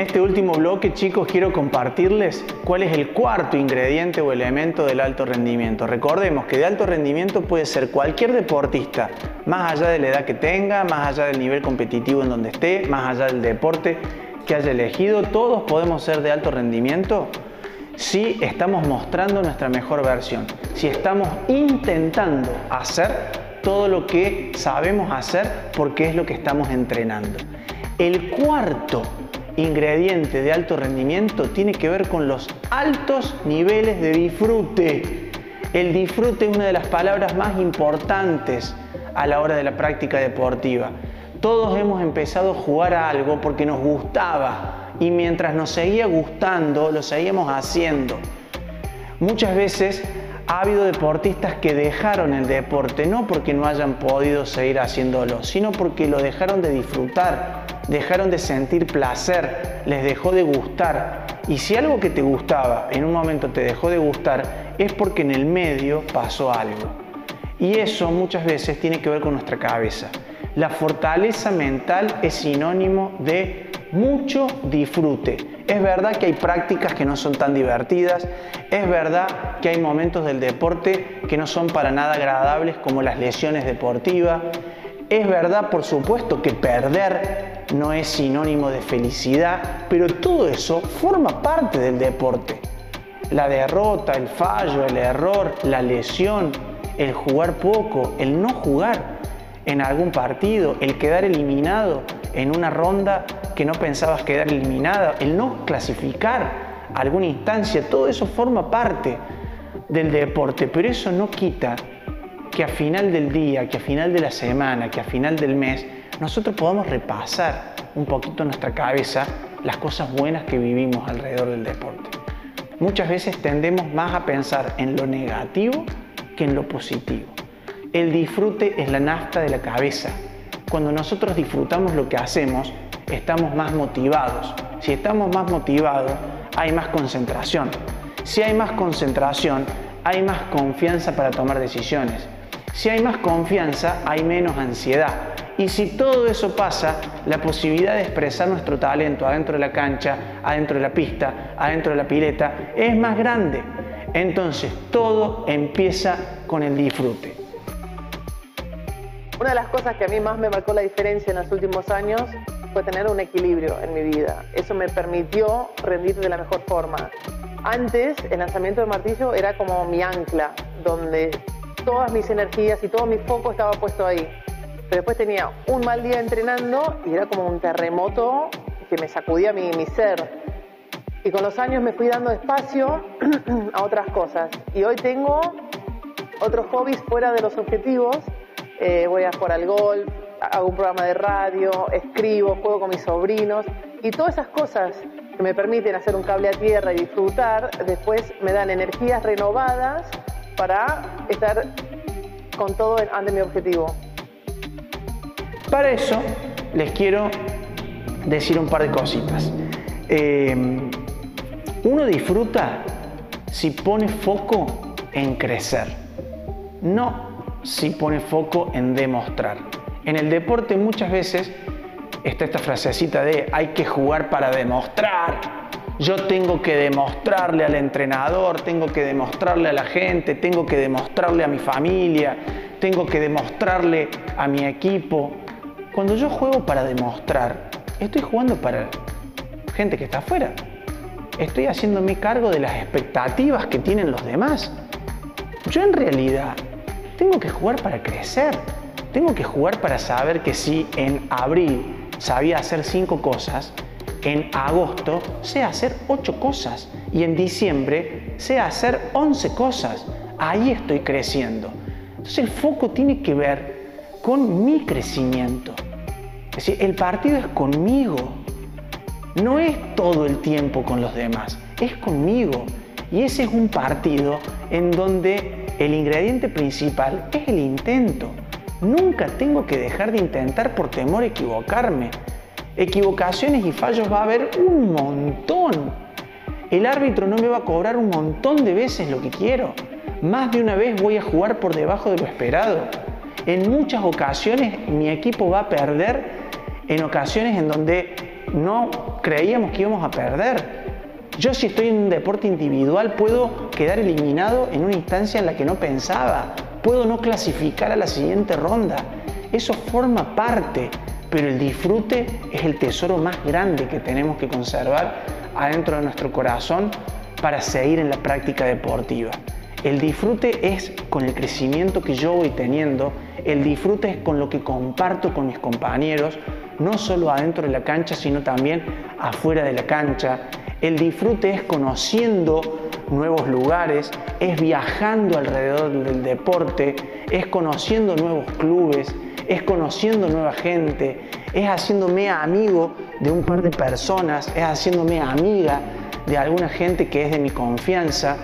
este último bloque, chicos, quiero compartirles cuál es el cuarto ingrediente o elemento del alto rendimiento. Recordemos que de alto rendimiento puede ser cualquier deportista, más allá de la edad que tenga, más allá del nivel competitivo en donde esté, más allá del deporte que haya elegido, todos podemos ser de alto rendimiento si estamos mostrando nuestra mejor versión, si estamos intentando hacer todo lo que sabemos hacer porque es lo que estamos entrenando. El cuarto ingrediente de alto rendimiento tiene que ver con los altos niveles de disfrute. El disfrute es una de las palabras más importantes a la hora de la práctica deportiva. Todos hemos empezado a jugar a algo porque nos gustaba y mientras nos seguía gustando lo seguíamos haciendo. Muchas veces ha habido deportistas que dejaron el deporte no porque no hayan podido seguir haciéndolo, sino porque lo dejaron de disfrutar, dejaron de sentir placer, les dejó de gustar. Y si algo que te gustaba en un momento te dejó de gustar, es porque en el medio pasó algo. Y eso muchas veces tiene que ver con nuestra cabeza. La fortaleza mental es sinónimo de mucho disfrute. Es verdad que hay prácticas que no son tan divertidas, es verdad que hay momentos del deporte que no son para nada agradables como las lesiones deportivas, es verdad, por supuesto, que perder no es sinónimo de felicidad, pero todo eso forma parte del deporte. La derrota, el fallo, el error, la lesión, el jugar poco, el no jugar en algún partido, el quedar eliminado en una ronda que no pensabas quedar eliminada, el no clasificar alguna instancia, todo eso forma parte del deporte, pero eso no quita que a final del día, que a final de la semana, que a final del mes, nosotros podamos repasar un poquito en nuestra cabeza las cosas buenas que vivimos alrededor del deporte. Muchas veces tendemos más a pensar en lo negativo que en lo positivo. El disfrute es la nafta de la cabeza. Cuando nosotros disfrutamos lo que hacemos, estamos más motivados. Si estamos más motivados, hay más concentración. Si hay más concentración, hay más confianza para tomar decisiones. Si hay más confianza, hay menos ansiedad. Y si todo eso pasa, la posibilidad de expresar nuestro talento adentro de la cancha, adentro de la pista, adentro de la pileta, es más grande. Entonces todo empieza con el disfrute. Una de las cosas que a mí más me marcó la diferencia en los últimos años fue tener un equilibrio en mi vida. Eso me permitió rendir de la mejor forma. Antes, el lanzamiento del martillo era como mi ancla, donde todas mis energías y todo mi foco estaba puesto ahí. Pero después tenía un mal día entrenando y era como un terremoto que me sacudía mi, mi ser. Y con los años me fui dando espacio a otras cosas. Y hoy tengo otros hobbies fuera de los objetivos. Eh, voy a jugar al golf, hago un programa de radio, escribo, juego con mis sobrinos. Y todas esas cosas que me permiten hacer un cable a tierra y disfrutar, después me dan energías renovadas para estar con todo ante mi objetivo. Para eso les quiero decir un par de cositas. Eh, uno disfruta si pone foco en crecer, no si pone foco en demostrar. En el deporte muchas veces está esta frasecita de hay que jugar para demostrar, yo tengo que demostrarle al entrenador, tengo que demostrarle a la gente, tengo que demostrarle a mi familia, tengo que demostrarle a mi equipo. Cuando yo juego para demostrar, estoy jugando para gente que está afuera. Estoy haciéndome cargo de las expectativas que tienen los demás. Yo en realidad tengo que jugar para crecer. Tengo que jugar para saber que si en abril sabía hacer cinco cosas, en agosto sé hacer ocho cosas y en diciembre sé hacer once cosas. Ahí estoy creciendo. Entonces el foco tiene que ver con mi crecimiento. Es decir, el partido es conmigo. No es todo el tiempo con los demás, es conmigo. Y ese es un partido en donde el ingrediente principal es el intento. Nunca tengo que dejar de intentar por temor a equivocarme equivocaciones y fallos va a haber un montón. El árbitro no me va a cobrar un montón de veces lo que quiero. Más de una vez voy a jugar por debajo de lo esperado. En muchas ocasiones mi equipo va a perder en ocasiones en donde no creíamos que íbamos a perder. Yo si estoy en un deporte individual puedo quedar eliminado en una instancia en la que no pensaba, puedo no clasificar a la siguiente ronda. Eso forma parte, pero el disfrute es el tesoro más grande que tenemos que conservar adentro de nuestro corazón para seguir en la práctica deportiva. El disfrute es con el crecimiento que yo voy teniendo, el disfrute es con lo que comparto con mis compañeros, no solo adentro de la cancha, sino también afuera de la cancha. El disfrute es conociendo nuevos lugares, es viajando alrededor del deporte, es conociendo nuevos clubes, es conociendo nueva gente, es haciéndome amigo de un par de personas, es haciéndome amiga de alguna gente que es de mi confianza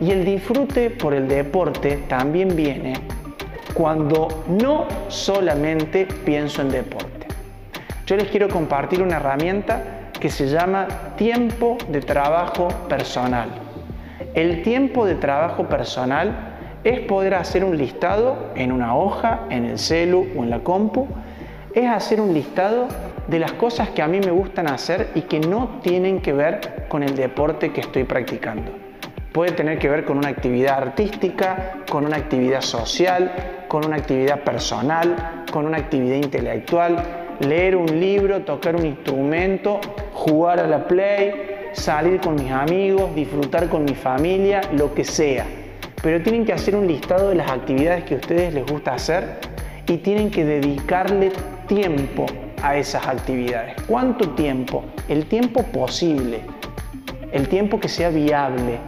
y el disfrute por el deporte también viene cuando no solamente pienso en deporte. Yo les quiero compartir una herramienta que se llama tiempo de trabajo personal. El tiempo de trabajo personal es poder hacer un listado en una hoja, en el celu o en la compu, es hacer un listado de las cosas que a mí me gustan hacer y que no tienen que ver con el deporte que estoy practicando. Puede tener que ver con una actividad artística, con una actividad social, con una actividad personal, con una actividad intelectual, leer un libro, tocar un instrumento, jugar a la play, salir con mis amigos, disfrutar con mi familia, lo que sea. Pero tienen que hacer un listado de las actividades que a ustedes les gusta hacer y tienen que dedicarle tiempo a esas actividades. ¿Cuánto tiempo? El tiempo posible, el tiempo que sea viable,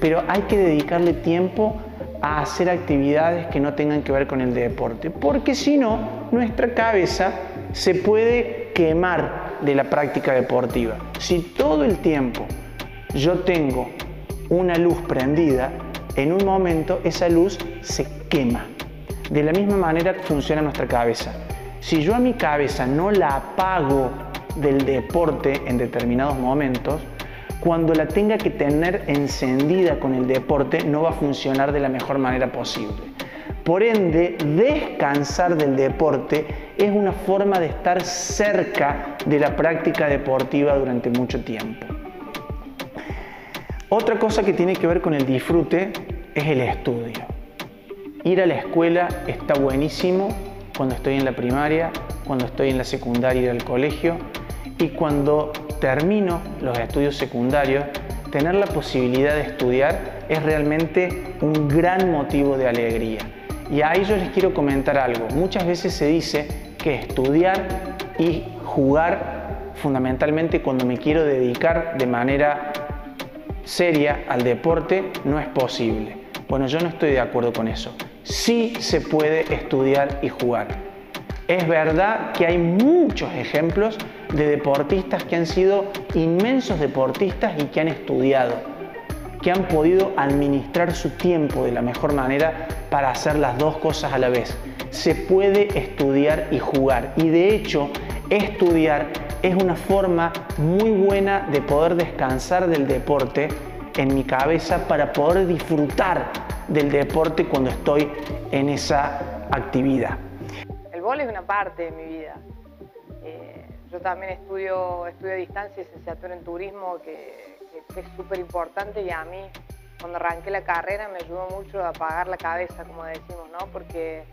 pero hay que dedicarle tiempo a hacer actividades que no tengan que ver con el deporte, porque si no, nuestra cabeza se puede quemar de la práctica deportiva. Si todo el tiempo yo tengo una luz prendida, en un momento esa luz se quema. De la misma manera funciona nuestra cabeza. Si yo a mi cabeza no la apago del deporte en determinados momentos, cuando la tenga que tener encendida con el deporte no va a funcionar de la mejor manera posible. Por ende, descansar del deporte es una forma de estar cerca de la práctica deportiva durante mucho tiempo. Otra cosa que tiene que ver con el disfrute es el estudio. Ir a la escuela está buenísimo cuando estoy en la primaria, cuando estoy en la secundaria y el colegio y cuando termino los estudios secundarios, tener la posibilidad de estudiar es realmente un gran motivo de alegría. Y ahí yo les quiero comentar algo. Muchas veces se dice que estudiar y jugar fundamentalmente cuando me quiero dedicar de manera seria al deporte no es posible. Bueno, yo no estoy de acuerdo con eso. Sí se puede estudiar y jugar. Es verdad que hay muchos ejemplos de deportistas que han sido inmensos deportistas y que han estudiado, que han podido administrar su tiempo de la mejor manera para hacer las dos cosas a la vez. Se puede estudiar y jugar y de hecho estudiar es una forma muy buena de poder descansar del deporte en mi cabeza para poder disfrutar del deporte cuando estoy en esa actividad es una parte de mi vida. Eh, yo también estudio, estudio a distancia licenciatura en turismo, que, es súper importante y a mí cuando arranqué la carrera me ayudó mucho a apagar la cabeza, como decimos, ¿no? Porque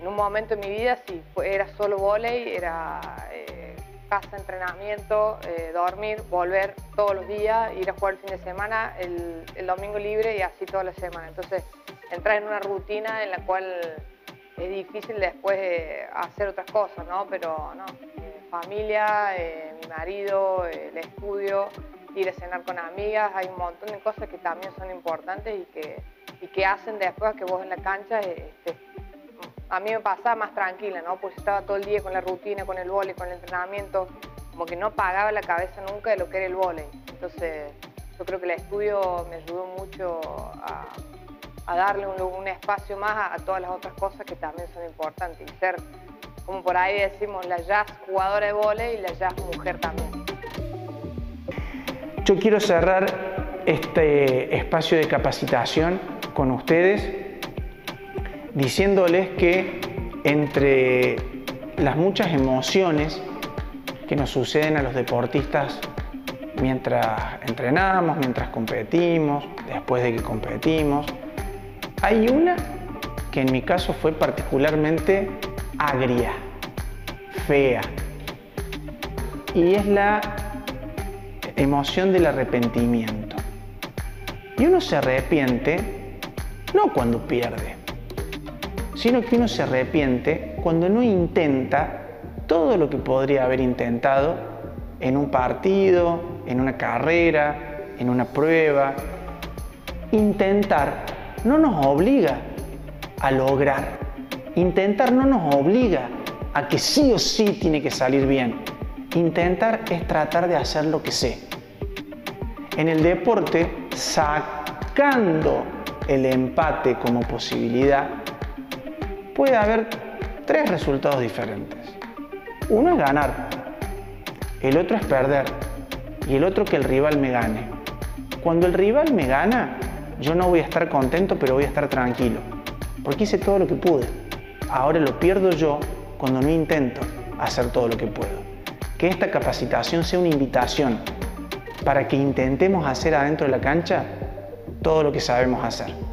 en un momento en mi vida, si era solo volei, era eh, casa, entrenamiento, eh, dormir, volver todos los días, ir a jugar el fin de semana, el, domingo libre y así toda la semana. Entonces, entrar en una rutina en la cual es difícil después hacer otras cosas, ¿no? Pero no, eh, familia, eh, mi marido, el estudio, ir a cenar con amigas, hay un montón de cosas que también son importantes y que, y que hacen después que vos en la cancha este, a mí me pasaba más tranquila, ¿no? Porque estaba todo el día con la rutina, con el vóley, con el entrenamiento, como que no pagaba la cabeza nunca de lo que era el vóley. Entonces, yo creo que el estudio me ayudó mucho a a darle un, espacio más a, todas las otras cosas que también son importantes y ser, como por ahí decimos, la jazz jugadora de vole y la jazz mujer también. Yo quiero cerrar este espacio de capacitación con ustedes diciéndoles que entre las muchas emociones que nos suceden a los deportistas mientras entrenamos, mientras competimos, después de que competimos. Hay una que en mi caso fue particularmente agria, fea, y es la emoción del arrepentimiento. Y uno se arrepiente no cuando pierde, sino que uno se arrepiente cuando no intenta todo lo que podría haber intentado en un partido, en una carrera, en una prueba. Intentar no nos obliga a lograr. Intentar no nos obliga a que sí o sí tiene que salir bien. Intentar es tratar de hacer lo que sé. En el deporte, sacando el empate como posibilidad, puede haber tres resultados diferentes. Uno es ganar, el otro es perder y el otro que el rival me gane. Cuando el rival me gana, yo no voy a estar contento, pero voy a estar tranquilo, porque hice todo lo que pude. Ahora lo pierdo yo cuando no intento hacer todo lo que puedo. Que esta capacitación sea una invitación para que intentemos hacer adentro de la cancha todo lo que sabemos hacer.